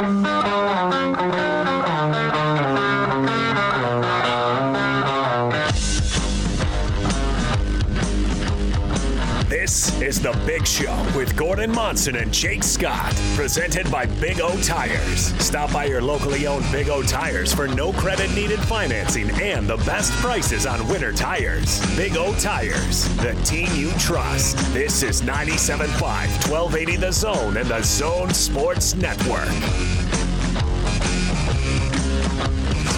This is The Big Show with Gordon Monson and Jake Scott, presented by Big O Tires. Stop by your locally owned Big O Tires for no credit needed financing and the best prices on winter tires. Big O Tires, the team you trust. This is 97.5, 1280 The Zone and The Zone Sports Network.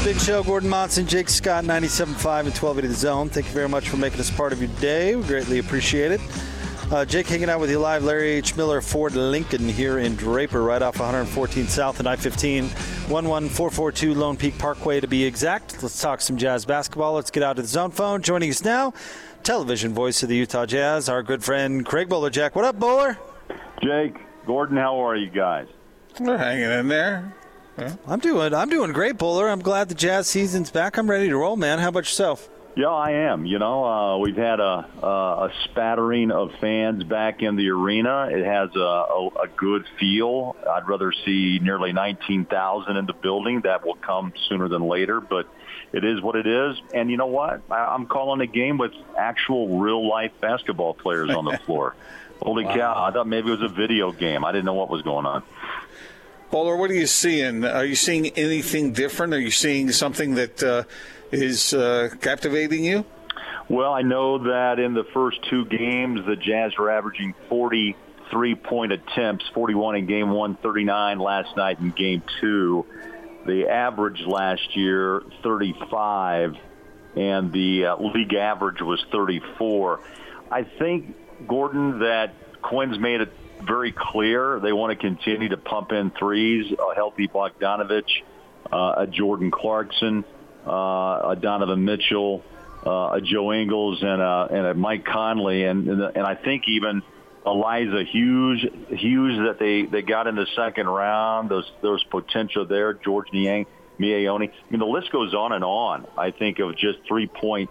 Big Show, Gordon Monson, Jake Scott, 97.5 and 1280 The Zone. Thank you very much for making us part of your day. We greatly appreciate it. Uh, Jake hanging out with you live. Larry H. Miller Ford Lincoln here in Draper, right off 114 South and I 15, 11442 Lone Peak Parkway to be exact. Let's talk some Jazz basketball. Let's get out to the zone phone. Joining us now, television voice of the Utah Jazz, our good friend Craig Bolerjack, What up, Bowler? Jake, Gordon, how are you guys? We're hanging in there. I'm doing I'm doing great, Bowler. I'm glad the Jazz season's back. I'm ready to roll, man. How about yourself? Yeah, I am. You know, uh, we've had a, a, a spattering of fans back in the arena. It has a, a, a good feel. I'd rather see nearly 19,000 in the building. That will come sooner than later, but it is what it is. And you know what? I, I'm calling a game with actual real life basketball players on the floor. Holy wow. cow! I thought maybe it was a video game. I didn't know what was going on. Bowler, what are you seeing? Are you seeing anything different? Are you seeing something that uh, is uh, captivating you? Well, I know that in the first two games, the Jazz were averaging 43 point attempts, 41 in game one, 39 last night in game two. The average last year, 35, and the uh, league average was 34. I think, Gordon, that Quinn's made it very clear they want to continue to pump in threes. A healthy Bogdanovich, uh, a Jordan Clarkson, uh, a Donovan Mitchell, uh, a Joe Ingles, and a, and a Mike Conley, and and, and I think even Elijah Hughes, Hughes that they they got in the second round. Those those potential there. Georges Niang, Miye Oni. I mean, the list goes on and on. I think of just three point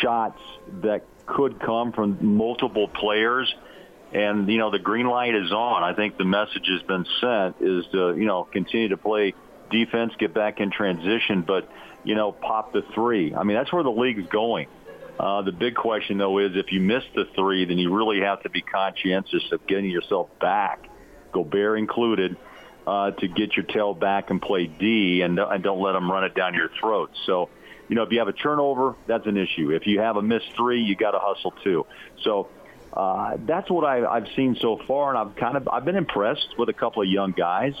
shots that could come from multiple players and you know the green light is on. I think the message has been sent is to you know continue to play defense, get back in transition, but you know pop the three. I mean that's where the league's going. Uh, the big question though is if you miss the three, then you really have to be conscientious of getting yourself back, Gobert included, uh, to get your tail back and play D, and, and don't let them run it down your throat. So you know, if you have a turnover, that's an issue. If you have a missed three, you got to hustle too. So uh, that's what I, I've seen so far, and I've kind of I've been impressed with a couple of young guys,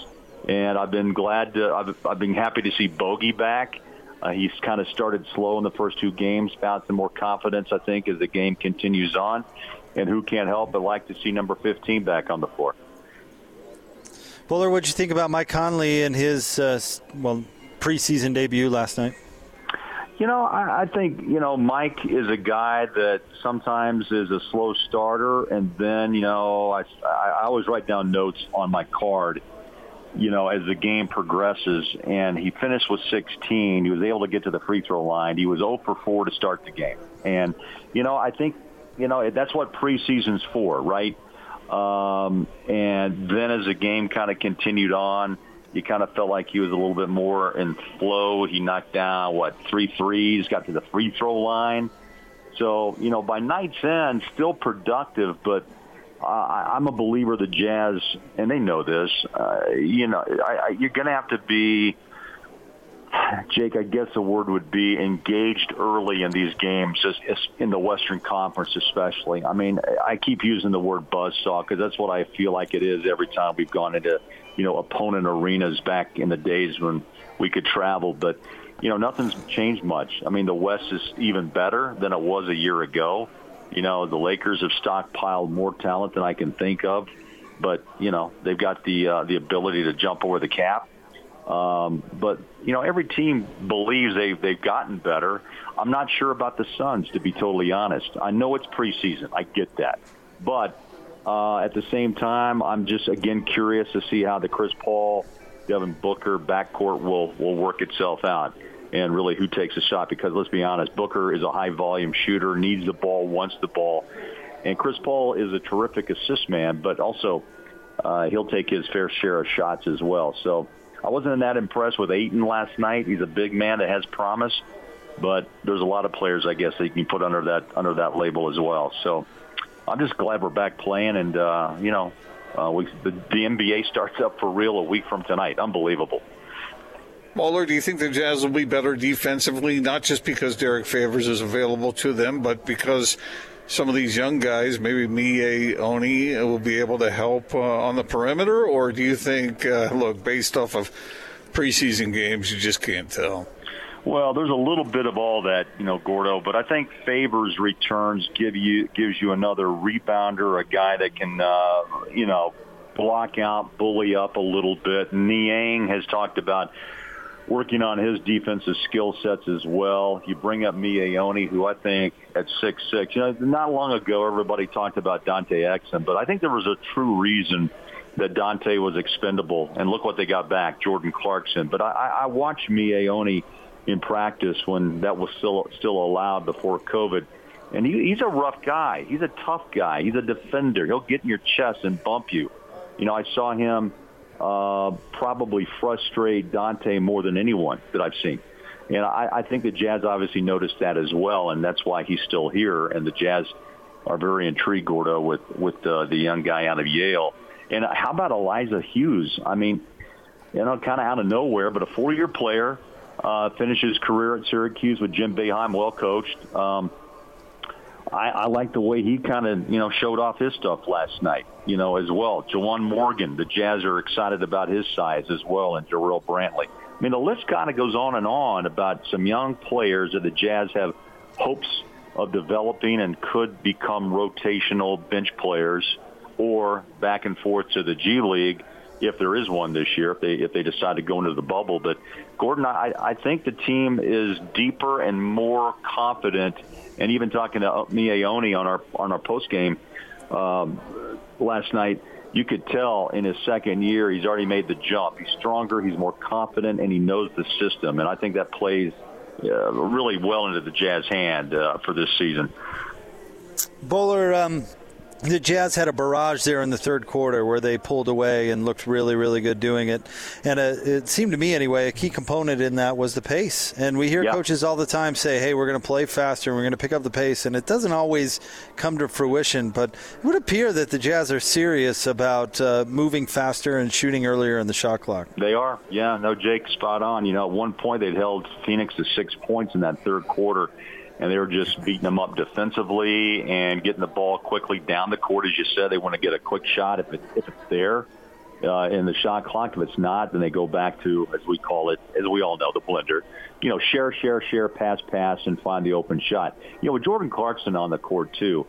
and I've been glad to I've, I've been happy to see Bogey back. Uh, he's kind of started slow in the first two games, found some more confidence, I think, as the game continues on. And who can't help but like to see number 15 back on the floor. Buller, what'd you think about Mike Conley and his uh, well preseason debut last night? You know, I, I think you know Mike is a guy that sometimes is a slow starter, and then you know I, I always write down notes on my card. You know, as the game progresses, and he finished with 16. He was able to get to the free throw line. He was 0 for 4 to start the game, and you know I think you know that's what preseason's for, right? Um, and then as the game kind of continued on you kind of felt like he was a little bit more in flow. He knocked down what three threes, got to the free throw line. So you know, by night's end, still productive, but uh, I'm a believer the Jazz, and they know this. Uh, you know, I, I, you're going to have to be. Jake, I guess the word would be engaged early in these games, in the Western Conference especially. I mean, I keep using the word buzzsaw because that's what I feel like it is every time we've gone into you know, opponent arenas back in the days when we could travel. But, you know, nothing's changed much. I mean, the West is even better than it was a year ago. You know, the Lakers have stockpiled more talent than I can think of, but you know they've got the uh, the ability to jump over the cap. Um, but you know, every team believes they've they've gotten better. I'm not sure about the Suns, to be totally honest. I know it's preseason, I get that, but uh, at the same time, I'm just again curious to see how the Chris Paul, Devin Booker backcourt will will work itself out, and really who takes a shot. Because let's be honest, Booker is a high volume shooter, needs the ball, wants the ball, and Chris Paul is a terrific assist man, but also uh, he'll take his fair share of shots as well. So I wasn't that impressed with Ayton last night. He's a big man that has promise, but there's a lot of players, I guess, that you can put under that under that label as well. So I'm just glad we're back playing, and uh, you know, uh, we, the, the NBA starts up for real a week from tonight. Unbelievable. Bowler, do you think the Jazz will be better defensively, not just because Derrick Favors is available to them, but because some of these young guys, maybe Miye Oni, will be able to help uh, on the perimeter? Or do you think, uh, look, based off of preseason games, you just can't tell? Well, there's a little bit of all that, you know, Gordo, but I think Favors returns give you gives you another rebounder, a guy that can, uh, you know, block out, bully up a little bit. Niang has talked about working on his defensive skill sets as well. You bring up Miye Oni, who I think at six six. You know, not long ago everybody talked about Dante Exum, but I think there was a true reason that Dante was expendable. And look what they got back, Jordan Clarkson. But I, I watched Miye Oni in practice when that was still still allowed before COVID. And he, he's a rough guy. He's a tough guy. He's a defender. He'll get in your chest and bump you. You know, I saw him uh, probably frustrate Dante more than anyone that I've seen. And I, I think the Jazz obviously noticed that as well, and that's why he's still here. And the Jazz are very intrigued, Gordo, with with uh, the young guy out of Yale. And how about Elijah Hughes? I mean, you know, kind of out of nowhere, but a four-year player, uh, finished his career at Syracuse with Jim Boeheim, well coached. Um, I, I like the way he kind of, you know, showed off his stuff last night, you know, as well. Juwan Morgan, the Jazz are excited about his size as well, and Jarrell Brantley. I mean, the list kind of goes on and on about some young players that the Jazz have hopes of developing and could become rotational bench players or back and forth to the G League if there is one this year, if they if they decide to go into the bubble. But Gordon, I, I think the team is deeper and more confident. And even talking to Miye Oni on our on our post game um, last night, you could tell in his second year he's already made the jump. He's stronger, he's more confident, and he knows the system. And I think that plays uh, really well into the Jazz hand uh, for this season. Bowler, um, the Jazz had a barrage there in the third quarter where they pulled away and looked really, really good doing it. And uh, it seemed to me, anyway, a key component in that was the pace. And we hear yep. coaches all the time say, hey, we're going to play faster and we're going to pick up the pace. And it doesn't always come to fruition, but it would appear that the Jazz are serious about uh, moving faster and shooting earlier in the shot clock. They are. Yeah, no, Jake, spot on. You know, at one point they'd held Phoenix to six points in that third quarter and they were just beating them up defensively and getting the ball quickly down the court. As you said, they want to get a quick shot if, it, if it's there uh, in the shot clock. If it's not, then they go back to, as we call it, as we all know, the blender. You know, share, share, share, pass, pass, and find the open shot. You know, with Jordan Clarkson on the court too,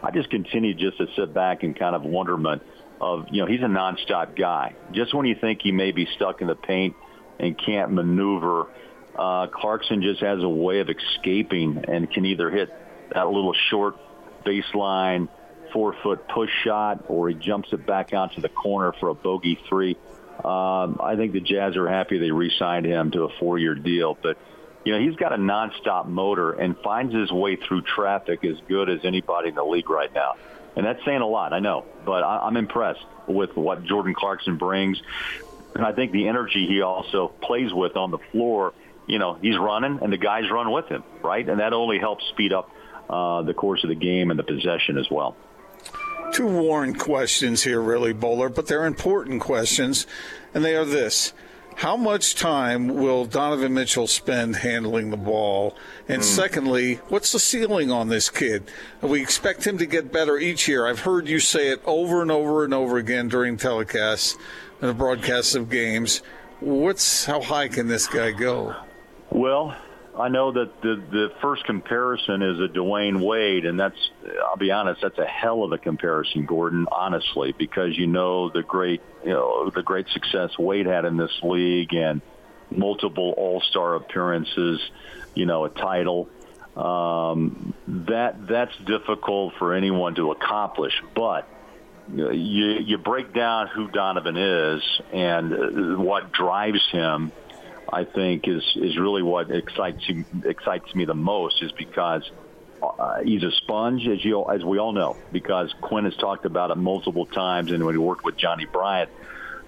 I just continue just to sit back and kind of wonderment of, you know, he's a nonstop guy. Just when you think he may be stuck in the paint and can't maneuver – uh, Clarkson just has a way of escaping and can either hit that little short baseline four foot push shot or he jumps it back out to the corner for a bogey three. Um, I think the Jazz are happy they re-signed him to a four year deal, but you know he's got a nonstop motor and finds his way through traffic as good as anybody in the league right now. And that's saying a lot, I know, but I, I'm impressed with what Jordan Clarkson brings. And I think the energy he also plays with on the floor you know, he's running and the guys run with him, right? And that only helps speed up uh, the course of the game and the possession as well. Two Warren questions here, really, Bowler, but they're important questions, and they are this. How much time will Donovan Mitchell spend handling the ball? And mm. secondly, what's the ceiling on this kid? We expect him to get better each year. I've heard you say it over and over and over again during telecasts and the broadcasts of games. What's how high can this guy go? Well, I know that the the first comparison is a Dwyane Wade, and that's I'll be honest, that's a hell of a comparison, Gordon. Honestly, because you know the great you know the great success Wade had in this league and multiple All Star appearances, you know, a title. Um, that that's difficult for anyone to accomplish, but you you break down who Donovan is and what drives him I think is is really what excites you, excites me the most is because uh, he's a sponge, as you as we all know, because Quinn has talked about it multiple times, and when he worked with Johnny Bryant,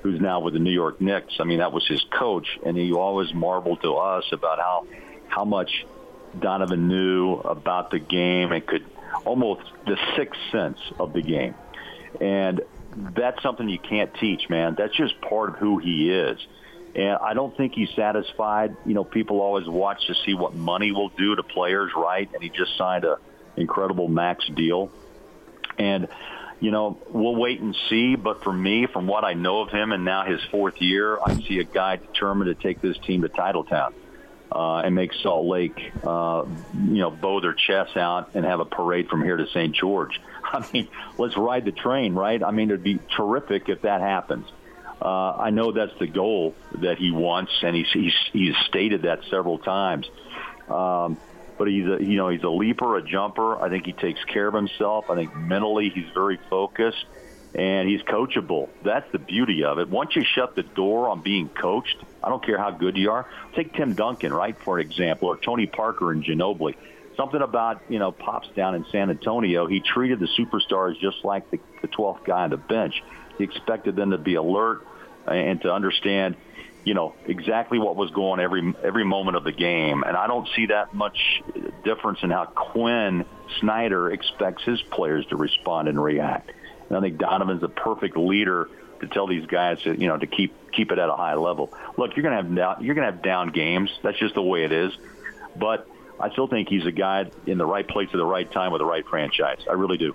who's now with the New York Knicks, I mean that was his coach, and he always marveled to us about how how much Donovan knew about the game and could almost the sixth sense of the game, and that's something you can't teach, man. That's just part of who he is. And I don't think he's satisfied. You know, people always watch to see what money will do to players, right? And he just signed a incredible max deal. And you know, we'll wait and see. But for me, from what I know of him and now his fourth year, I see a guy determined to take this team to Titletown uh, and make Salt Lake, uh, you know, bow their chests out and have a parade from here to St. George. I mean, let's ride the train, right? I mean, it'd be terrific if that happens. Uh, I know that's the goal that he wants, and he's he's, he's stated that several times. Um, but he's a you know he's a leaper, a jumper. I think he takes care of himself. I think mentally he's very focused, and he's coachable. That's the beauty of it. Once you shut the door on being coached, I don't care how good you are. Take Tim Duncan, right, for example, or Tony Parker in Ginobili. Something about you know pops down in San Antonio. He treated the superstars just like the, the 12th guy on the bench. He expected them to be alert and to understand, you know, exactly what was going every every moment of the game. And I don't see that much difference in how Quinn Snyder expects his players to respond and react. And I think Donovan's a perfect leader to tell these guys to you know to keep keep it at a high level. Look, you're to have down, you're to have down games. That's just the way it is. But I still think he's a guy in the right place at the right time with the right franchise. I really do.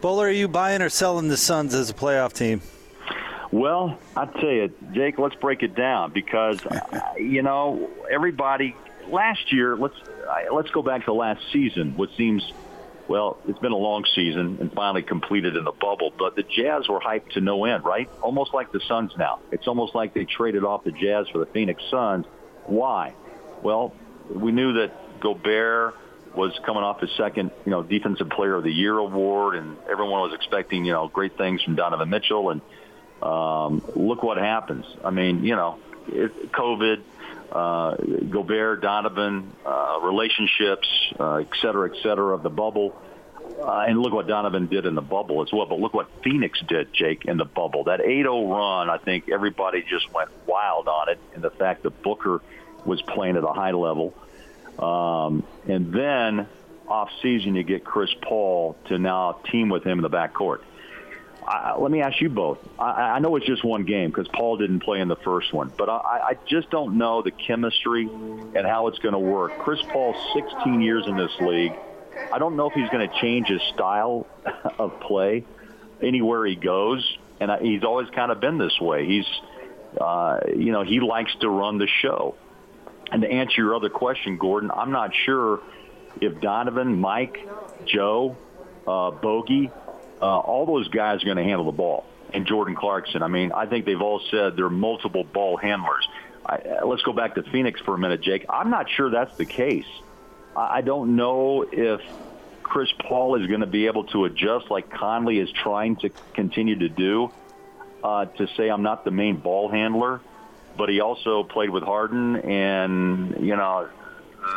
Bowler, are you buying or selling the Suns as a playoff team? Well, I tell you, Jake, let's break it down because uh, you know everybody last year. Let's let's go back to last season, which seems well, it's been a long season and finally completed in the bubble. But the Jazz were hyped to no end, right? Almost like the Suns now. It's almost like they traded off the Jazz for the Phoenix Suns. Why? Well, we knew that Gobert was coming off his second, you know, Defensive Player of the Year award, and everyone was expecting, you know, great things from Donovan Mitchell and um, look what happens. I mean, you know, it, COVID, uh, Gobert, Donovan, uh, relationships, uh, et cetera, et cetera, of the bubble. Uh, and look what Donovan did in the bubble as well. But look what Phoenix did, Jake, in the bubble. That 8-0 run, I think everybody just went wild on it. And the fact that Booker was playing at a high level. Um, and then off season, you get Chris Paul to now team with him in the backcourt. I, let me ask you both. I, I know it's just one game because Paul didn't play in the first one, but I, I just don't know the chemistry and how it's going to work. Chris Paul's 16 years in this league. I don't know if he's going to change his style of play anywhere he goes, and I, he's always kind of been this way. He's, uh, you know, he likes to run the show. And to answer your other question, Gordon, I'm not sure if Donovan, Mike, Joe, uh, Bogey uh, all those guys are going to handle the ball. And Jordan Clarkson, I mean, I think they've all said they're multiple ball handlers. I, uh, let's go back to Phoenix for a minute, Jake. I'm not sure that's the case. I, I don't know if Chris Paul is going to be able to adjust like Conley is trying to continue to do uh, to say I'm not the main ball handler, but he also played with Harden, and you know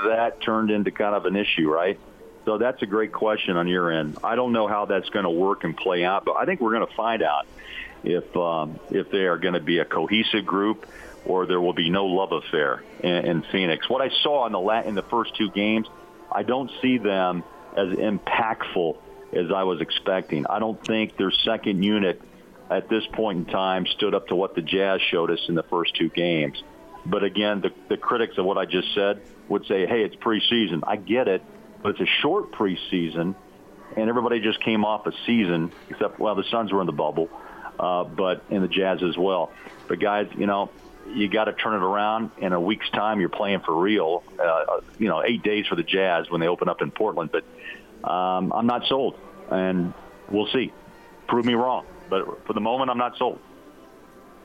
that turned into kind of an issue, right? So that's a great question on your end. I don't know how that's going to work and play out, but I think we're going to find out if um, if they are going to be a cohesive group or there will be no love affair in, in Phoenix. What I saw in the la- in the first two games, I don't see them as impactful as I was expecting. I don't think their second unit at this point in time stood up to what the Jazz showed us in the first two games. But again, the, the critics of what I just said would say, hey, it's preseason. I get it but it's a short preseason, and everybody just came off a season, except well, the Suns were in the bubble, uh, but in the Jazz as well. But guys, you know, you got to turn it around in a week's time. You're playing for real. Uh, you know, eight days for the Jazz when they open up in Portland. But um, I'm not sold, and we'll see. Prove me wrong, but for the moment, I'm not sold.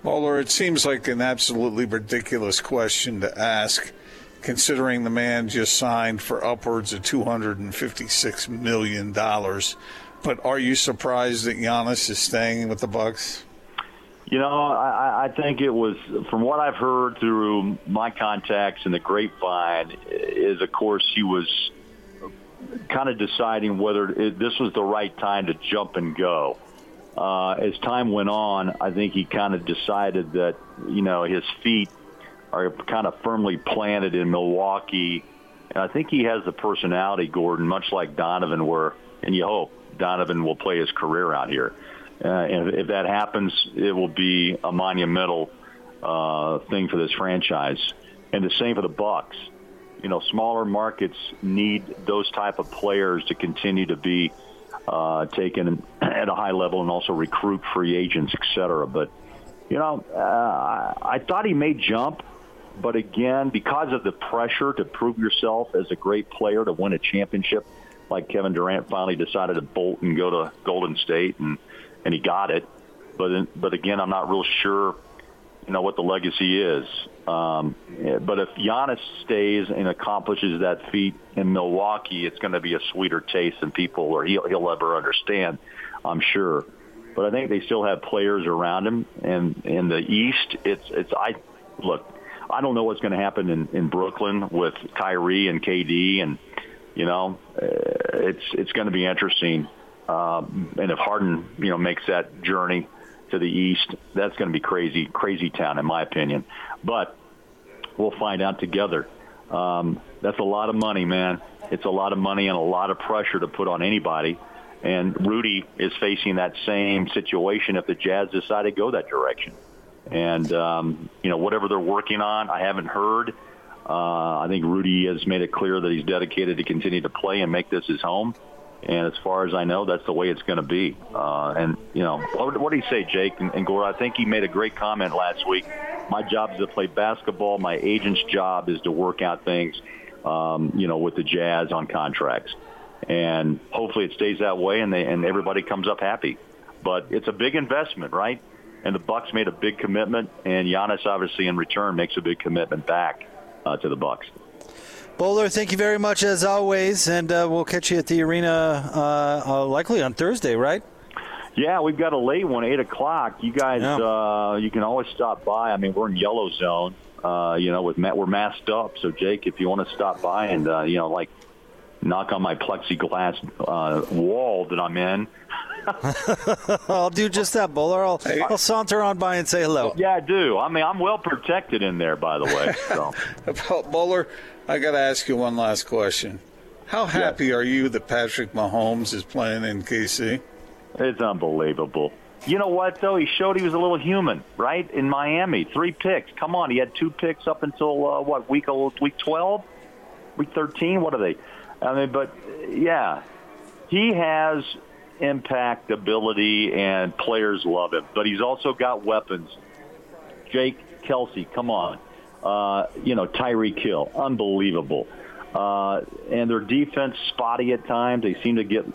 Bowler, it seems like an absolutely ridiculous question to ask considering the man just signed for upwards of $256 million. But are you surprised that Giannis is staying with the Bucks? You know, I, I think it was from what I've heard through my contacts in the grapevine. Is of course he was kind of deciding whether it, this was the right time to jump and go. Uh, as time went on, I think he kind of decided that you know his feet are kind of firmly planted in Milwaukee. And I think he has the personality, Gordon, much like Donovan, where and you hope Donovan will play his career out here. Uh, and if, if that happens, it will be a monumental uh, thing for this franchise. And the same for the Bucks. You know, smaller markets need those type of players to continue to be uh, taken at a high level and also recruit free agents, et cetera. But you know, uh, I thought he may jump, but again, because of the pressure to prove yourself as a great player to win a championship, like Kevin Durant finally decided to bolt and go to Golden State, and and he got it. But but again, I'm not real sure, you know, what the legacy is. Um, but if Giannis stays and accomplishes that feat in Milwaukee, it's going to be a sweeter taste than people or he'll, he'll ever understand, I'm sure. But I think they still have players around him, and in the East, it's it's I look. I don't know what's going to happen in, in Brooklyn with Kyrie and KD, and you know, uh, it's it's going to be interesting. Um, and if Harden, you know, makes that journey to the east, that's going to be crazy, crazy town, in my opinion. But we'll find out together. Um, that's a lot of money, man. It's a lot of money and a lot of pressure to put on anybody. And Rudy is facing that same situation if the Jazz decide to go that direction. And um, you know, whatever they're working on, I haven't heard. Uh, I think Rudy has made it clear that he's dedicated to continue to play and make this his home. And as far as I know, that's the way it's going to be. Uh, and, you know, what, what did he say, Jake and, and Gore? I think he made a great comment last week. My job is to play basketball. My agent's job is to work out things, um, you know, with the Jazz on contracts. And hopefully it stays that way and, they, and everybody comes up happy. But it's a big investment, right? And the Bucks made a big commitment, and Giannis obviously in return makes a big commitment back uh, to the Bucks. Bowler, thank you very much as always, and uh, we'll catch you at the arena uh, uh, likely on Thursday, right? Yeah, we've got a late one, eight o'clock. You guys, yeah. Uh, you can always stop by. I mean, we're in yellow zone. Uh, you know, with we're masked up. So, Jake, if you want to stop by and uh, you know, like knock on my plexiglass wall that I'm in. I'll do just that, Bowler. I'll, I'll, saunter on by and say hello. Yeah, I do. I mean, I'm well protected in there, by the way. So. Bowler, I got to ask you one last question. How happy yeah. are you that Patrick Mahomes is playing in KC? It's unbelievable. You know what, though? He showed he was a little human, right? In Miami, three picks. Come on, he had two picks up until uh, what week? Week twelve, week thirteen. What are they? I mean, but yeah, he has impact ability, and players love him. But he's also got weapons. Jake Kelce, come on. Uh, you know, Tyreek Hill, unbelievable. Uh, and their defense spotty at times. They seem to get,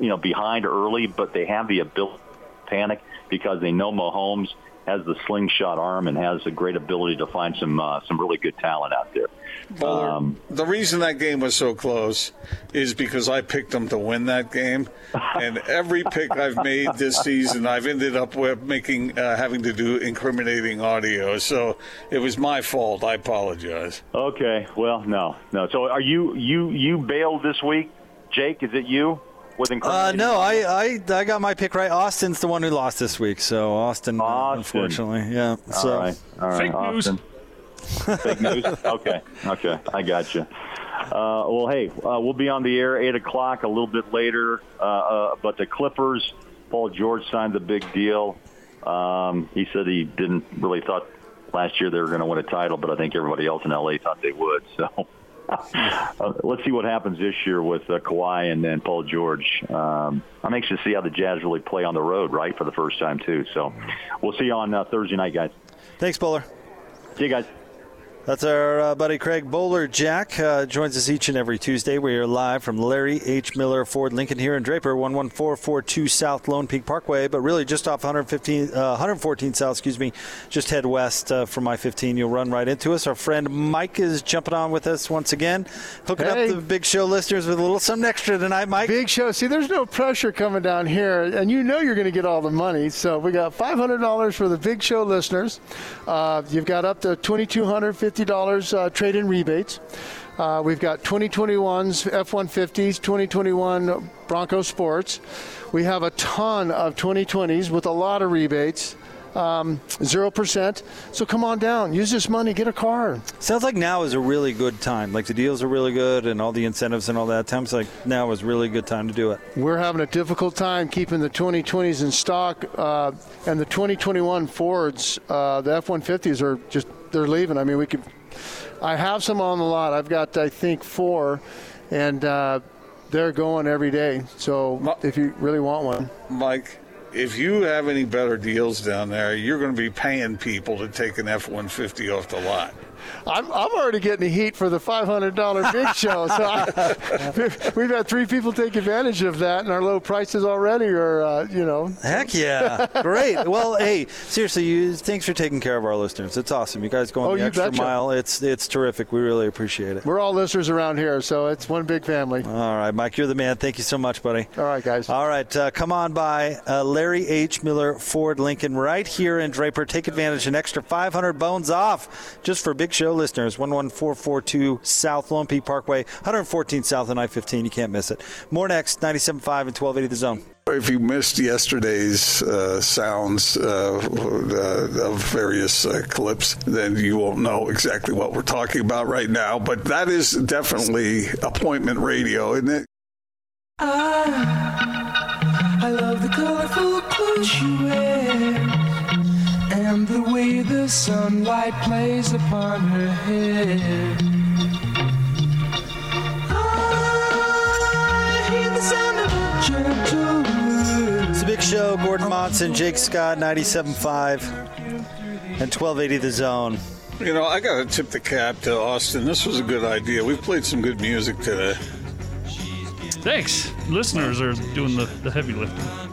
you know, behind early, but they have the ability to panic because they know Mahomes has the slingshot arm and has a great ability to find some uh, some really good talent out there. Bowler, um, the reason that game was so close is because I picked them to win that game, and every pick I've made this season, I've ended up with making uh, having to do incriminating audio. So it was my fault. I apologize. Okay. Well, no, no. So are you you you bailed this week, Jake? Is it you? With Uh, no, I, I I got my pick right. Austin's the one who lost this week, so Austin, Austin. unfortunately, yeah. So. All right, all right, Fake Austin. news. Fake news. Okay, okay, I got you. Uh, well, hey, uh, we'll be on the air eight o'clock a little bit later. Uh, uh but the Clippers, Paul George signed the big deal. Um, he said he didn't really thought last year they were going to win a title, but I think everybody else in LA thought they would. So uh, let's see what happens this year with uh, Kawhi and then Paul George. Um, I'm anxious to see how the Jazz really play on the road, right, for the first time too. So we'll see you on uh, Thursday night, guys. Thanks, Bowler. See you guys. That's our uh, buddy Craig Bolerjack. Uh, joins us each and every Tuesday. We are live from Larry H. Miller Ford Lincoln here in Draper, 11442 South Lone Peak Parkway, but really just off 115, uh, 114 South, excuse me. Just head west uh, from I 15. You'll run right into us. Our friend Mike is jumping on with us once again, hooking hey. up the big show listeners with a little something extra tonight, Mike. Big show. See, there's no pressure coming down here, and you know you're going to get all the money. So we got $500 for the big show listeners. Uh, you've got up to 2200 50 $50 uh, trade in rebates. Uh, we've got 2021s, F 150s, 2021 Bronco Sports. We have a ton of 2020s with a lot of rebates. Um, 0%. So come on down. Use this money. Get a car. Sounds like now is a really good time. Like the deals are really good and all the incentives and all that. Times like now is really a good time to do it. We're having a difficult time keeping the 2020s in stock, uh, and the 2021 Fords, uh, the F-150s are just they're leaving. I mean, we could. I have some on the lot. I've got I think four, and uh, they're going every day. So if you really want one, Mike, if you have any better deals down there, you're going to be paying people to take an F 150 off the lot. I'm, I'm already getting the heat for the $500 big show. So I, we've had three people take advantage of that, and our low prices already are, uh, you know. Heck yeah. Great. Well, hey, seriously, you, thanks for taking care of our listeners. It's awesome. You guys going Oh, the you extra betcha. mile. It's it's terrific. We really appreciate it. We're all listeners around here, so it's one big family. All right, Mike, you're the man. Thank you so much, buddy. All right, guys. All right, uh, come on by uh, Larry H. Miller Ford Lincoln right here in Draper. Take advantage an extra 500 bones off just for Big Show listeners. 11442 South Lone Peak Parkway, 114 South and I-15. You can't miss it. More next, 97.5 and 1280 The Zone. If you missed yesterday's uh, sounds uh, uh, of various uh, clips, then you won't know exactly what we're talking about right now. But that is definitely appointment radio, isn't it? I love the colorful clothes she wears and the way the sunlight plays upon her hair. I ah, hear the sound of a gentle wind. It's a big show. Gordon Monson, Jake Scott, 97.5 and 1280 The Zone. You know, I got to tip the cap to Austin. This was a good idea. We've played some good music today. Thanks. Listeners are doing the, the heavy lifting.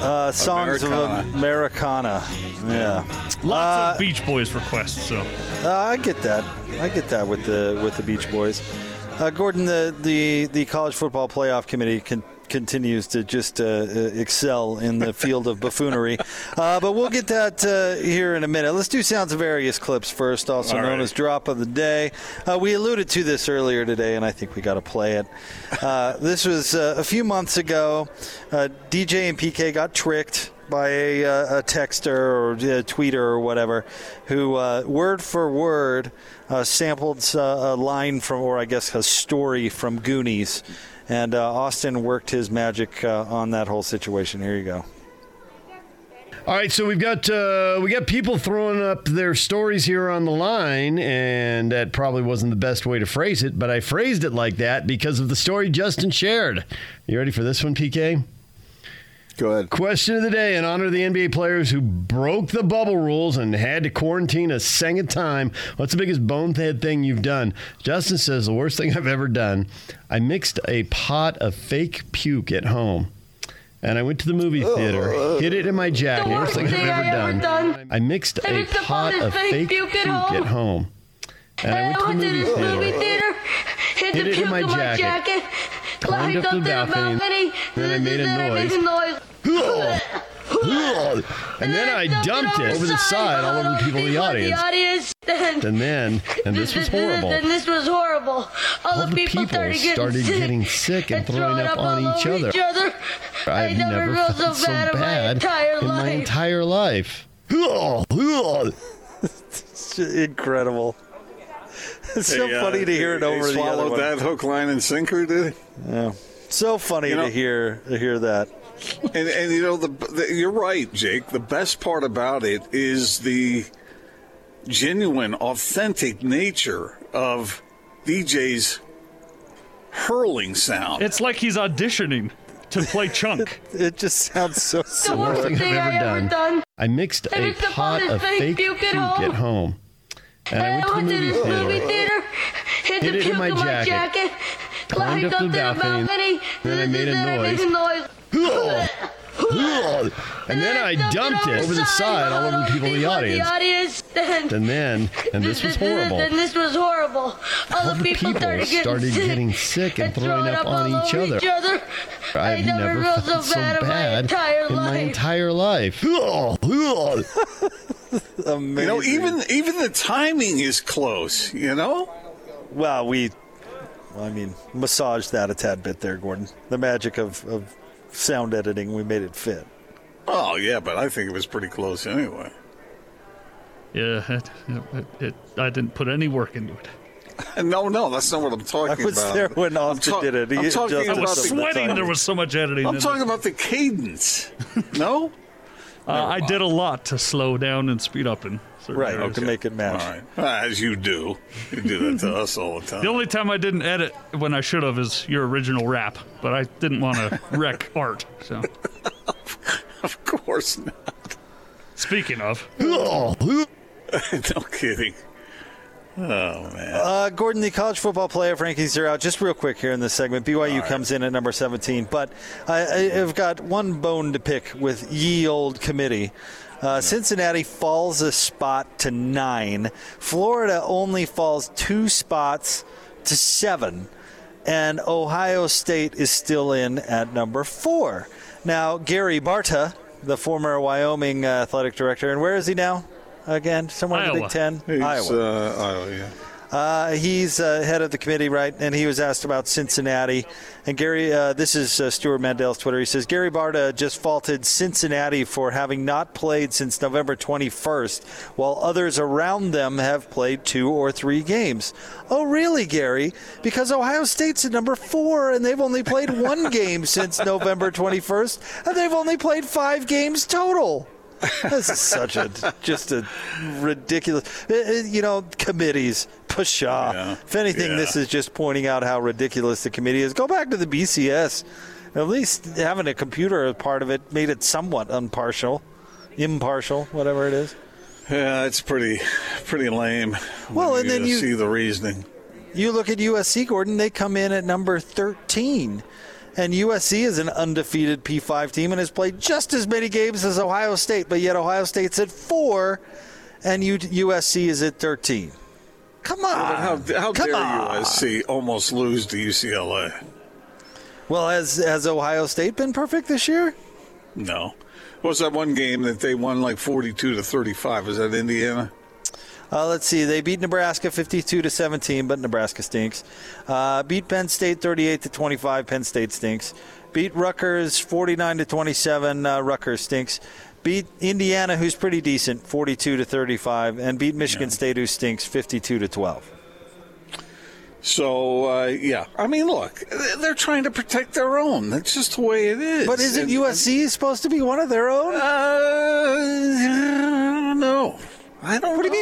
Uh, songs Americana. of Americana. Yeah. Lots of Beach Boys requests. So Uh, I get that. I get that with the with the Beach Boys. Uh, Gordon, the, the, the college football playoff committee con- continues to just uh, uh, excel in the field of buffoonery. Uh, but we'll get that uh, here in a minute. Let's do sounds of various clips first, also All known right. as drop of the day. Uh, we alluded to this earlier today, and I think we got to play it. Uh, this was uh, a few months ago. Uh, DJ and PK got tricked by a, uh, a texter or a tweeter or whatever who uh, word for word uh, sampled uh, a line from or i guess a story from goonies and uh, austin worked his magic uh, on that whole situation here you go All right, so we've got uh, we got people throwing up their stories here on the line, and that probably wasn't the best way to phrase it, but I phrased it like that because of the story Justin shared. You ready for this one, PK? Go ahead. Question of the day in honor of the NBA players who broke the bubble rules and had to quarantine a second time. What's the biggest bonehead thing you've done? Justin says the worst thing I've ever done. I mixed a pot of fake puke at home. And I went to the movie oh. theater, hid it in my jacket. The Worst thing I've ever I ever done. done. I mixed I a a pot pot of of fake fake puke puke at at home. home. And I went to the movie the movie theater. theater, hid Hid the it in puke my in my jacket, jacket, climbed up climbed up the to the balcony, balcony, then I made a noise. made a noise. And then I dumped it over the side all over the people in the audience. audience. Then, And then, and this was horrible. Then this was horrible. All, All the the people, people started, getting, started sick getting sick and throwing up on each over other. other. I've I never, felt so bad, in my entire in my life. entire life. it's incredible it's so Hey, uh, funny to hear it they over the other swallowed one. that hook, line, and sinker, did it? Yeah. so funny You know- to hear to hear that And, and you know, the, the, you're right, Jake. The best part about it is the genuine, authentic nature of DJ's hurling sound. it's like he's auditioning to play Chunk. it just sounds so The worst thing thing I've I ever ever done. done. I mixed I a a pot pot of of fake fake puke puke at home. at home. And I went to the movie movie theater. hit, Hid the it in puke my my jacket, climbed up the balcony, then I made a then I made noise. a noise. And then I dumped it over the side all over the people in the audience. And then, and this was horrible. Then this was horrible. All, the people, started, getting, sick and throwing up on each other. I've never, felt so bad, in my entire life. entire life. Amazing. You know, even even the timing is close. You know. Well, we, well, I mean, massaged that a tad bit there, Gordon. The magic of, of sound editing, we made it fit. Oh yeah, but I think it was pretty close anyway. Yeah, it, it, it, I didn't put any work into it. No, no, that's not what I'm talking I was about. there when Austin ta- did it. He I'm talking adjusted I about was some the sweating. time. There was so much editing. I'm in talking it. about the cadence. No. Uh, I did a lot to slow down and speed up in certain Right, areas. to make it All match. right, as you do. You do that to us all the time. The only time I didn't edit when I should have is your original rap, but I didn't want to wreck art. So, Of course not. speaking of, no kidding. Oh man. Uh, Gordon, the college football playoff rankings are out. Just real quick here in this segment. BYU comes in at number 17, but I, I've got one bone to pick with ye old committee. Uh, Cincinnati falls a spot to nine. Florida only falls two spots to seven. And Ohio State is still in at number four. Now, Gary Barta, the former Wyoming uh, athletic director, and where is he now? Again, somewhere in the Big Ten? He's, Iowa. Uh, Iowa, yeah. Uh, he's uh, head of the committee, right? And he was asked about Cincinnati. And Gary, uh, this is uh, Stewart Mandel's Twitter. He says Gary Barta just faulted Cincinnati for having not played since November 21st, while others around them have played two or three games. Oh, really, Gary? Because Ohio State's at number four, and they've only played one game since November 21st, and they've only played five games total. This is such a just a ridiculous. uh, uh, You know, committees, pshaw. Yeah. If anything, Yeah. this is just pointing out how ridiculous the committee is. Go back to the BCS. At least having a computer as part of it made it somewhat impartial, impartial, whatever it is. Yeah, it's pretty, pretty lame. Well, and then you- see the reasoning. You look at USC, Gordon, they come in at number 13. And USC is an undefeated P5 team and has played just as many games as Ohio State, but yet Ohio State's at four and USC is at 13. Come on. But how, how Come dare on. USC almost lose to UCLA? Well, has, has Ohio State been perfect this year? No. What was that one game that they won like 42 to 35? Was that Indiana? Uh, let's see. They beat Nebraska 52 to 17, but Nebraska stinks. Uh, beat Penn State 38 to 25. Penn State stinks. Beat Rutgers 49 to 27. Uh, Rutgers stinks. Beat Indiana, who's pretty decent, 42 to 35, and beat Michigan State, who stinks, 52 to 12. So, uh, yeah. I mean, look, they're trying to protect their own. That's just the way it is. But isn't And- USC supposed to be one of their own? Uh, I don't know.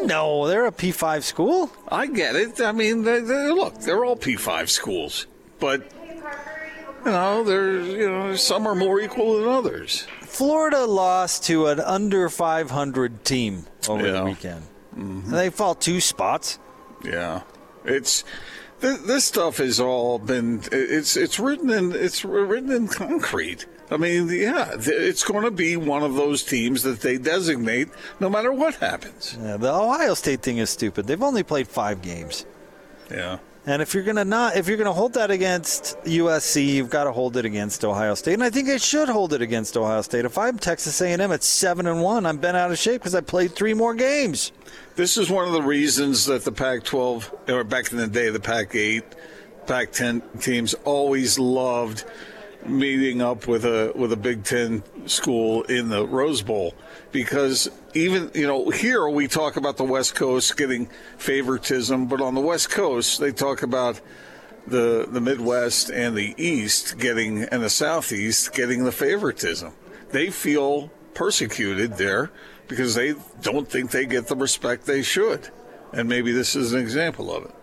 I don't What do you know. they're a P5 school. I get it. I mean, they, they, look, they're all P5 schools, but you know, there's you know, some are more equal than others. Florida lost to an under 500 team over Yeah. the weekend. And they fall two spots. Yeah, it's th- this stuff has all been it's it's written in it's written in concrete. I mean, yeah, it's going to be one of those teams that they designate no matter what happens. Yeah, the Ohio State thing is stupid. They've only played five games. Yeah. And if you're gonna not, if you're gonna hold that against USC, you've got to hold it against Ohio State. And I think I should hold it against Ohio State. If I'm Texas A&M at seven and one, I'm bent out of shape because I played three more games. This is one of the reasons that the Pac-12, or back in the day, the Pac-8, Pac-10 teams always loved meeting up with a with a Big Ten school in the Rose Bowl because even you know here we talk about the West Coast getting favoritism, but on the West Coast they talk about the the Midwest and the East getting and the Southeast getting the favoritism. They feel persecuted there because they don't think they get the respect they should, and maybe this is an example of it.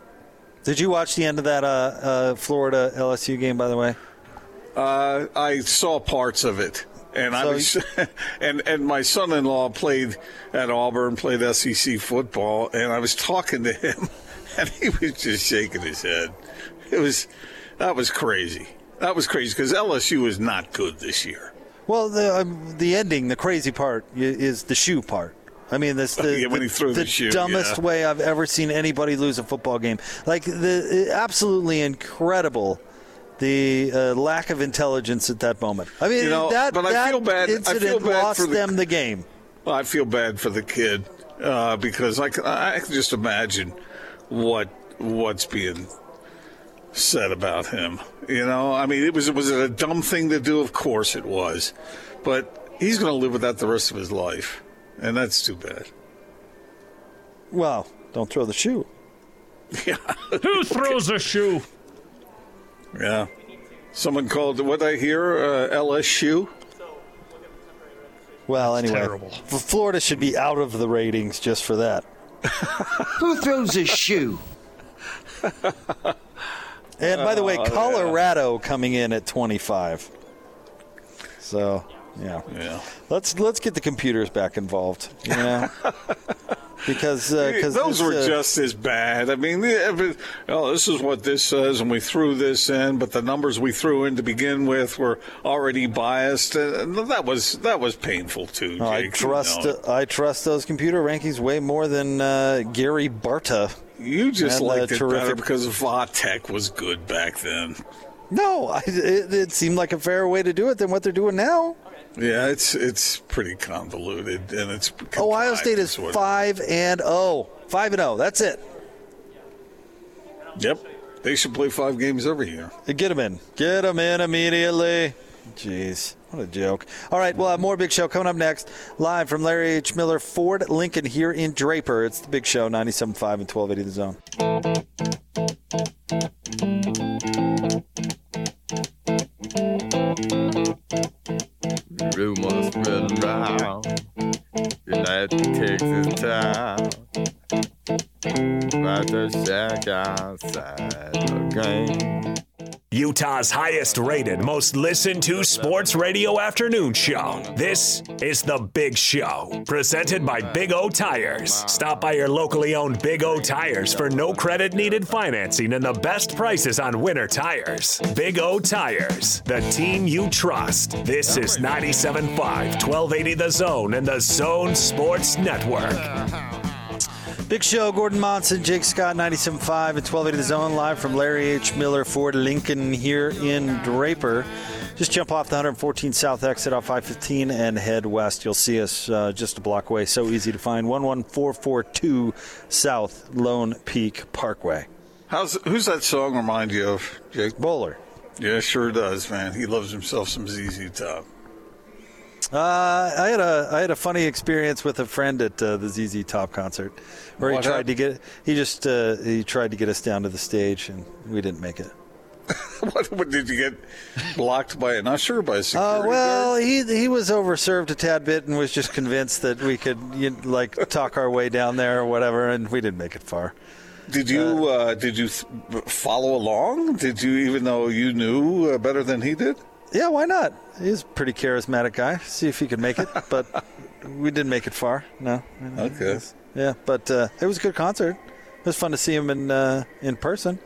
Did you watch the end of that uh, uh, Florida LSU game? By the way, Uh, I saw parts of it, and I was, and and my son-in-law played at Auburn, played SEC football, and I was talking to him, and he was just shaking his head. It was that was crazy. That was crazy because LSU is not good this year. well, the um, the ending, the crazy part is the shoe part. I mean, this the, Yeah, when the, he threw the shoe, dumbest yeah. way I've ever seen anybody lose a football game. Like the absolutely incredible. The uh, lack of intelligence at that moment. I mean, You know, that, but I that feel bad- I incident feel bad lost for the- them the game. Well, I feel bad for the kid. uh, because I can, I can just imagine what what's being said about him. You know, I mean, it was it was it a dumb thing to do? Of course it was, but he's going to live with that the rest of his life, and that's too bad. Well, don't throw the shoe. Yeah. Who throws a shoe? Yeah. Someone called what I hear uh, LSU. Well, anyway, terrible. Florida should be out of the ratings just for that. Who throws a shoe? And by the way, Oh, Colorado coming in at 25. So, yeah. Yeah. Let's let's get the computers back involved. You know, because uh, those were uh, just as bad. I mean, every, oh, this is what this says, and we threw this in, but the numbers we threw in to begin with were already biased, and that was that was painful too. Oh, I Jake, you trust know. I trust those computer rankings way more than uh, Gary Barta. You just and, uh, liked it better terrific- because Vatek was good back then. No, I, it, it seemed like a fairer way to do it than what they're doing now. Yeah, it's it's pretty convoluted, and it's oh, Ohio State is contrived, what- five and oh, five and oh. That's it. Yep, they should play five games every year. Get them in. Get them in immediately. Jeez, what a joke. All right, we'll have more Big Show coming up next. Live from Larry H. Miller Ford Lincoln here in Draper. It's the Big Show, 97.5 and 1280 The Zone. Rumors spread around. United Texas town About shack outside the game Utah's highest rated, most listened to sports radio afternoon show. This is The Big Show, presented by Big O Tires. Stop by your locally owned Big O Tires for no credit needed financing and the best prices on winter tires. Big O Tires, the team you trust. This is 97.5, 1280 The Zone and the Zone Sports Network. Big Show, Gordon Monson, Jake Scott, 97.5 and 1280 The Zone, live from Larry H. Miller Ford Lincoln here in Draper. Just jump off the 114 South exit off 515 and head west. You'll see us uh, just a block away. So easy to find. 11442 South Lone Peak Parkway. How's who's that song remind you of, Jake? Bowler. Yeah, sure does, man. He loves himself some ZZ Top. Uh, I had a I had a funny experience with a friend at uh, the ZZ Top concert, What he tried happened? to get he just uh, he tried to get us down to the stage and we didn't make it. what, what did you get blocked by? Not sure by a Uh, security well, he he was overserved a tad bit and was just convinced that we could you, like talk our way down there or whatever, and we didn't make it far. Did you uh, did you th- follow along? Did you even though you knew uh, better than he did? Yeah, why not? He's a pretty charismatic guy. See if he could make it, but we didn't make it far. No. Okay. Yeah, but uh, it was a good concert. It was fun to see him in uh, in person.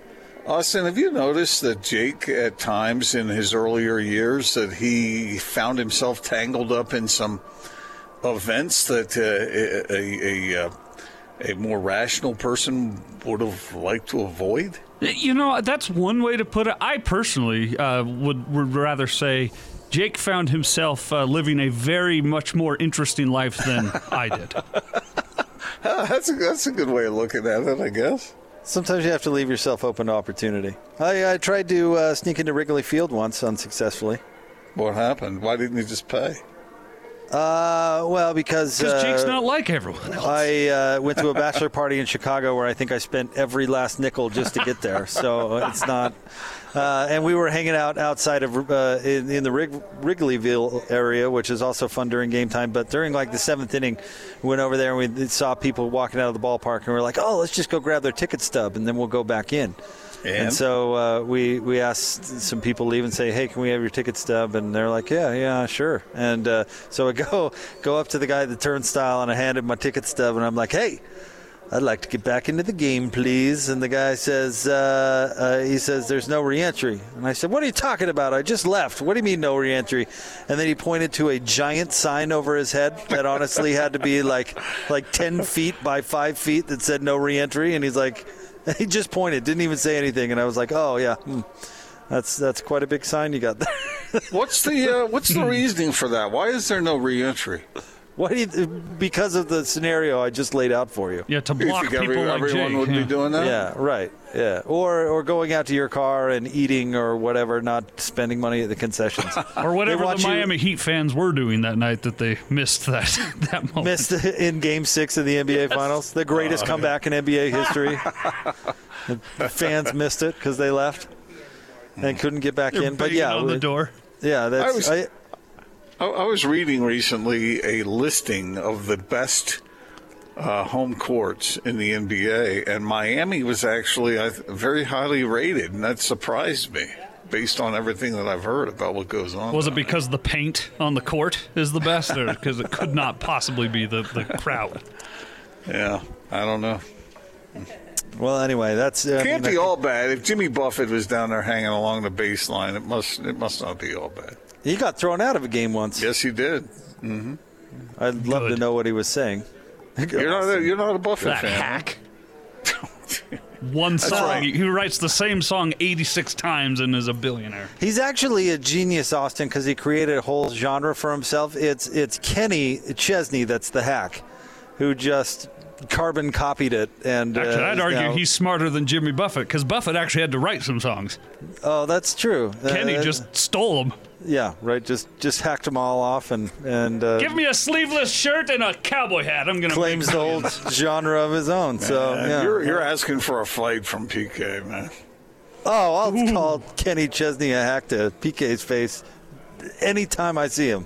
Austin, have you noticed that Jake, at times in his earlier years, that he found himself tangled up in some events that uh, a a, a, uh, a more rational person would have liked to avoid? You know, that's one way to put it. I personally uh, would, would rather say Jake found himself uh, living a very much more interesting life than I did. Uh, that's a, that's a good way of looking at it, I guess. Sometimes you have to leave yourself open to opportunity. I, I tried to uh, sneak into Wrigley Field once unsuccessfully. What happened? Why didn't you just pay? Uh, well, because Because Jake's uh, not like everyone else. I uh, went to a bachelor party in Chicago where I think I spent every last nickel just to get there. So it's not. Uh, and we were hanging out outside of uh, in, in the Wrig- Wrigleyville area, which is also fun during game time. But during like the seventh inning, we went over there and we saw people walking out of the ballpark, and we are like, "Oh, let's just go grab their ticket stub, and then we'll go back in." And? so uh, we we asked some people leave and say, "Hey, can we have your ticket stub?" And they're like, "Yeah, yeah, sure." And uh, so I go go up to the guy at the turnstile and I hand him my ticket stub, and I'm like, "Hey, I'd like to get back into the game, please." And the guy says, uh, uh, "He says there's no reentry." And I said, "What are you talking about? I just left. What do you mean no reentry?" And then he pointed to a giant sign over his head that honestly had to be like like ten feet by five feet that said no reentry, and he's like. He just pointed, didn't even say anything, and I was like, "Oh yeah, hmm. that's that's quite a big sign you got there." What's the uh, what's the reasoning for that? Why is there no reentry? What do you? Because of the scenario I just laid out for you. Yeah, to You block think every- people like everyone Jake. would yeah. be doing that? Yeah, right. Yeah, or or going out to your car and eating or whatever, not spending money at the concessions. Or whatever They want the you- Miami Heat fans were doing that night that they missed that that moment. Missed in Game Six of the NBA Finals, the greatest Oh, comeback in NBA history. the fans missed it because they left and couldn't get back They're in. But yeah, on the door. yeah, that's. I was- I, I, I was reading recently a listing of the best uh, home courts in the NBA, and Miami was actually I very highly rated, and that surprised me based on everything that I've heard about what goes on. Was it down because the paint on the court is the best, or because it could not possibly be the, the crowd? Yeah, I don't know. well, anyway, that's. I Can't mean, be all bad. If Jimmy Buffett was down there hanging along the baseline, it must it must not be all bad. He got thrown out of a game once. Yes, he did. Mm-hmm. I'd love to know what he was saying. You're not a, you're not a Buffett That fan. hack. One song. right. He writes the same song 86 times and is a billionaire. He's actually a genius, Austin, because he created a whole genre for himself. It's it's Kenny Chesney that's the hack, who just carbon copied it. And uh, Actually, I'd argue now- he's smarter than Jimmy Buffett because Buffett actually had to write some songs. Oh, that's true. Kenny Uh, just stole them. yeah, right. Just just hacked them all off and and uh, Give me a sleeveless shirt and a cowboy hat. I'm gonna claims the whole genre of his own. So Man, yeah. you're you're asking for a fight from PK, man. oh, I'll call Kenny Chesney a hack to PK's face anytime I see him.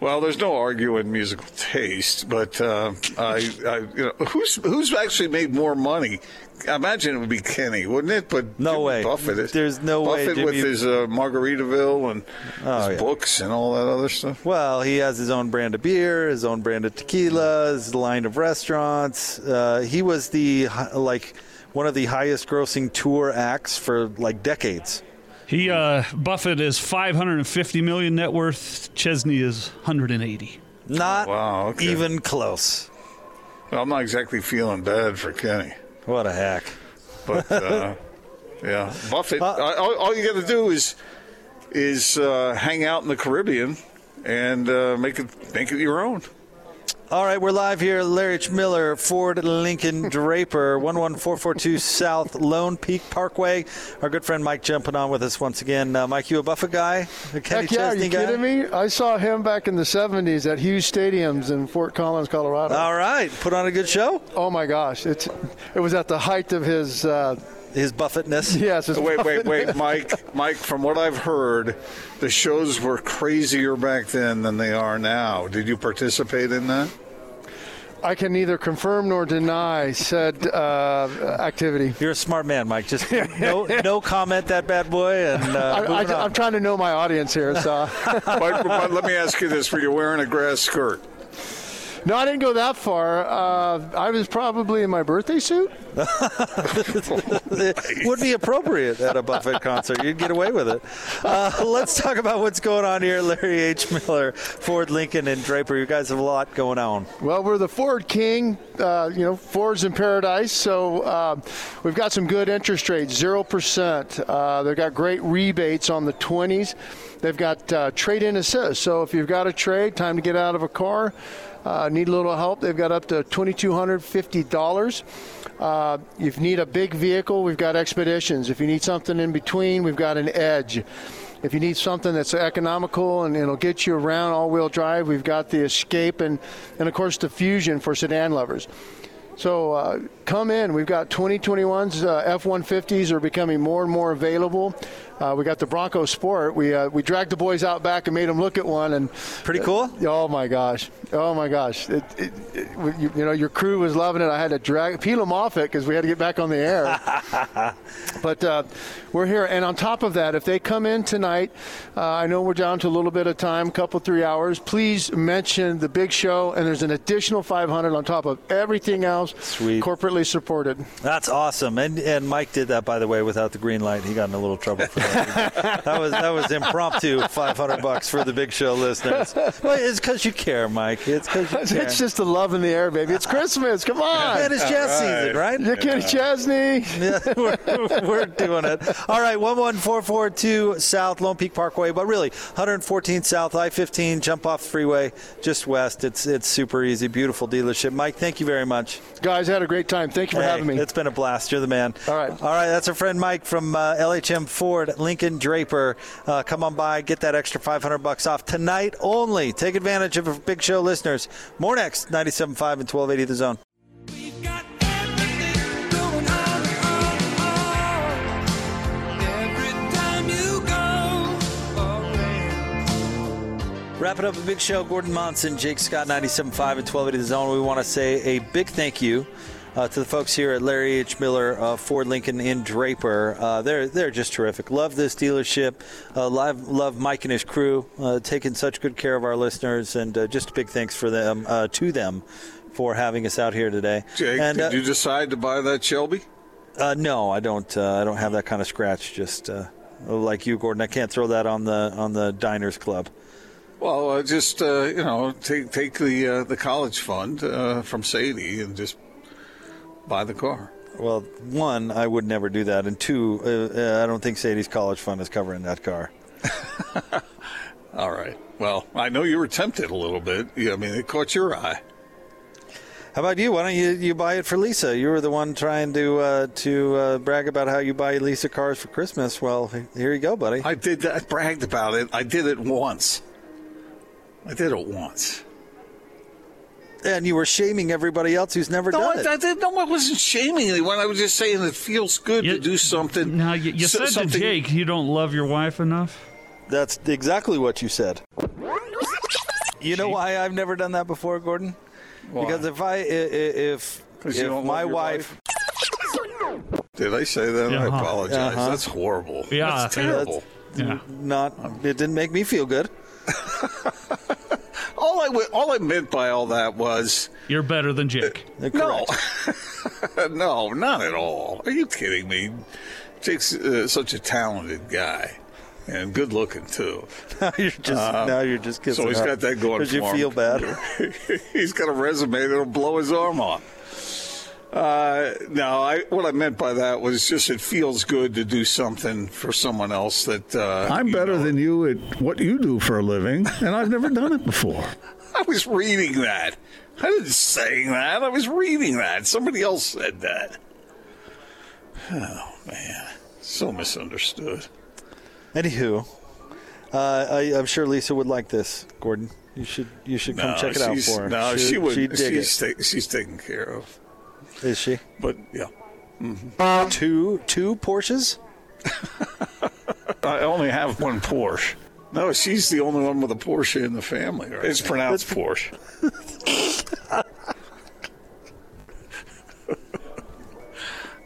Well, there's no arguing musical taste, but uh, I, I, you know, who's who's actually made more money? I imagine it would be Kenny, wouldn't it? But No Jimmy way. Buffett. is- There's no way Buffett with his uh, Margaritaville and Oh, his yeah. books and all that other stuff. Well, he has his own brand of beer, his own brand of tequila, his line of restaurants. Uh, he was the like one of the highest grossing tour acts for like decades. He uh, Buffett is 550 million net worth. Chesney is 180. Not Wow, okay. even close. Well, I'm not exactly feeling bad for Kenny, What a hack. but uh, yeah, Buffett. Uh, all, all you got to do is is uh, hang out in the Caribbean and uh, make it make it your own. All right, we're live here. Larry H. Miller, Ford Lincoln Draper, 11442 South Lone Peak Parkway. Our good friend Mike jumping on with us once again. Uh, Mike, you a Buffett guy? A Kenny Heck yeah, are Chesney you guy? kidding me? I saw him back in the 70s at Hughes Stadiums in Fort Collins, Colorado. All right, put on a good show. oh my gosh, it's it was at the height of his uh, His Buffettness. yes. His Wait, wait, wait, Mike. Mike, from what I've heard, the shows were crazier back then than they are now. Did you participate in that? I can neither confirm nor deny said uh, activity. You're a smart man, Mike. Just no, no comment, that bad boy. And uh, I, moving on. am trying to know my audience here, so but, but let me ask you this: Were you wearing a grass skirt? No, I didn't go that far. Uh, I was probably in my birthday suit. it would be appropriate at a Buffett concert. You'd get away with it. Uh, let's talk about what's going on here. Larry H. Miller, Ford Lincoln, and Draper. You guys have a lot going on. Well, we're the Ford King, uh, you know, Ford's in paradise. So uh, we've got some good interest rates, zero percent. Uh, they've got great rebates on the 20s. They've got uh, trade-in assist. So if you've got a trade, time to get out of a car, uh, need a little help, they've got up to $2,250. Uh, if you need a big vehicle, we've got expeditions. If you need something in between, we've got an edge. If you need something that's economical and it'll get you around all-wheel drive, we've got the Escape and, and of course the Fusion for sedan lovers. So uh, come in. We've got 2021s. Uh, F-150s are becoming more and more available. Uh, we got the Bronco Sport. We uh, we dragged the boys out back and made them look at one, and Pretty cool. oh my gosh, oh my gosh! It, it, it, you, you know, your crew was loving it. I had to drag peel them off it because we had to get back on the air. but uh, we're here, and on top of that, if they come in tonight, uh, I know we're down to a little bit of time, couple three hours. Please mention the big show, and there's an additional 500 on top of everything else Sweet. corporately supported. That's awesome. And and Mike did that by the way without the green light. He got in a little trouble for that. that was that was impromptu. Five hundred bucks for the Big Show listeners. Well, it's because you care, Mike. It's because you care. It's just the love in the air, baby. It's Christmas. Come on. Man, it's jazz season, right? You Kenny Chesney. Yeah, we're, we're doing it. All right, 11442 South Lone Peak Parkway, but really 114 South I 15, jump off freeway, just west. It's it's super easy, beautiful dealership. Mike, thank you very much. Guys, had a great time. Thank you for Hey, having me. It's been a blast. You're the man. All right. All right, that's our friend Mike from uh, LHM Ford, Lincoln Draper. Uh, come on by, get that extra 500 bucks off tonight only. Take advantage of our Big Show listeners. More next, 97.5 and 1280 The Zone. Wrapping up a big show, Gordon Monson, Jake Scott, 97.5 and 1280 The Zone. We want to say a big thank you uh, to the folks here at Larry H. Miller uh, Ford Lincoln in Draper. Uh, they're they're just terrific. Love this dealership. Uh, love, love Mike and his crew uh, taking such good care of our listeners, and uh, just a big thanks for them uh, to them for having us out here today. Jake, and, did you decide to buy that Shelby? uh, no, I don't. Uh, I don't have that kind of scratch. Just uh, like you, Gordon. I can't throw that on the on the diners club. Well, uh, just uh, you know, take take the uh, the college fund uh, from Sadie and just buy the car. Well, one, I would never do that, and two, uh, uh, I don't think Sadie's college fund is covering that car. All right. Well, I know you were tempted a little bit. I mean, it caught your eye. How about you? Why don't you, you buy it for Lisa? You were the one trying to uh, to uh, brag about how you buy Lisa cars for Christmas. Well, here you go, buddy. I did that. I bragged about it. I did it once. I did it once. And you were shaming everybody else who's never No, done I, it. I did, no, I wasn't shaming anyone. I was just saying it feels good to do something. Now you, you so- said to something- Jake you don't love your wife enough. That's exactly what you said. You know why I've never done that before, Gordon? Why? Because if I if i- you if my love wife, Did I say that? I Uh-huh. apologize. Uh-huh. That's horrible. Yeah, That's terrible. Yeah. not it didn't make me feel good. All I all I meant by all that was You're better than Jake. no, no, not at all. Are you kidding me? Jake's uh, such a talented guy and good looking too. Now you're just now you're just kissing Uh, So he's up. got that going Does for you him. feel bad? he's got a resume that'll blow his arm off. Uh, no, I, what I meant by that was just it feels good to do something for someone else that. Uh, I'm better than you at what you do for a living, and I've never done it before. I was reading that. I didn't say that. I was reading that. Somebody else said that. Oh man, so misunderstood. Anywho, uh, I, I'm sure Lisa would like this, Gordon. You should you should come no, check it out for her. No, She- she would. she's, ta- she's taken care of. Is she? But yeah, Two two Porsches? I only have one Porsche. No, she's the only one with a Porsche in the family. Right it's pronounced Porsche.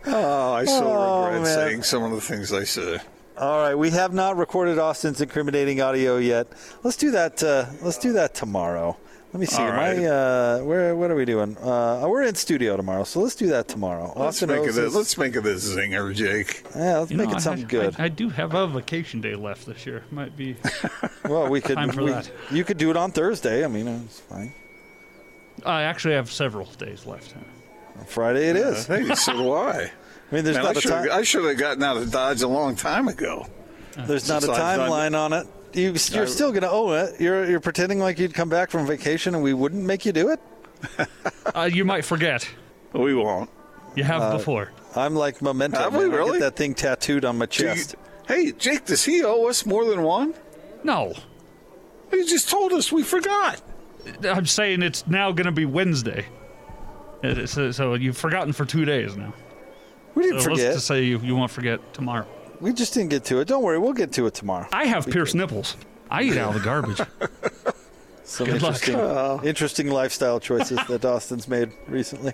oh, I so Oh, regret man. saying some of the things I said. All right, we have not recorded Austin's incriminating audio yet. Let's do that. Uh, let's do that tomorrow. Let me see. All Am right. Uh, where what are we doing? Uh, we're in studio tomorrow, so let's do that tomorrow. Let's Austin make it. owes A, us- let's make it a zinger, Jake. yeah, let's You make know, it something I, good. I, I do have a vacation day left this year. Might be. well, we could. Time for we- that. You could do it on Thursday. I mean, it's fine. I actually have several days left. Friday it is. Hey, so do I. I mean, there's Man, not I a should time. I should have gotten out of Dodge a long time ago. There's not a Since I've done- timeline on it. You, you're I- still going to own it. You're you're pretending like you'd come back from vacation and we wouldn't make you do it. Uh, you might forget. We won't. You have Uh, before. I'm like memento. Have we man. I really? get that thing tattooed on my Do you- chest. hey, Jake, does he owe us more than one? No. He just told us we forgot. I'm saying it's now going to be Wednesday. So, so you've forgotten for two days now. We didn't so forget. Let's just say you, you won't forget tomorrow. We just didn't get to it. Don't worry, we'll get to it tomorrow. I have pierced nipples. I eat out of the garbage. Some Good luck. interesting, interesting lifestyle choices that Austin's made recently.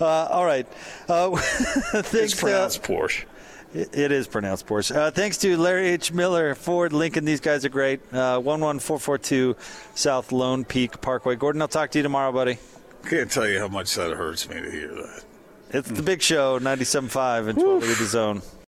Uh, all right. Uh, thanks, It's uh, pronounced Porsche. It it is pronounced Porsche. Uh, thanks to Larry H. Miller, Ford, Lincoln. These guys are great. Uh, 11442 South Lone Peak Parkway. Gordon, I'll talk to you tomorrow, buddy. Can't tell you how much that hurts me to hear that. It's the big show, 97.5 and 12 the zone.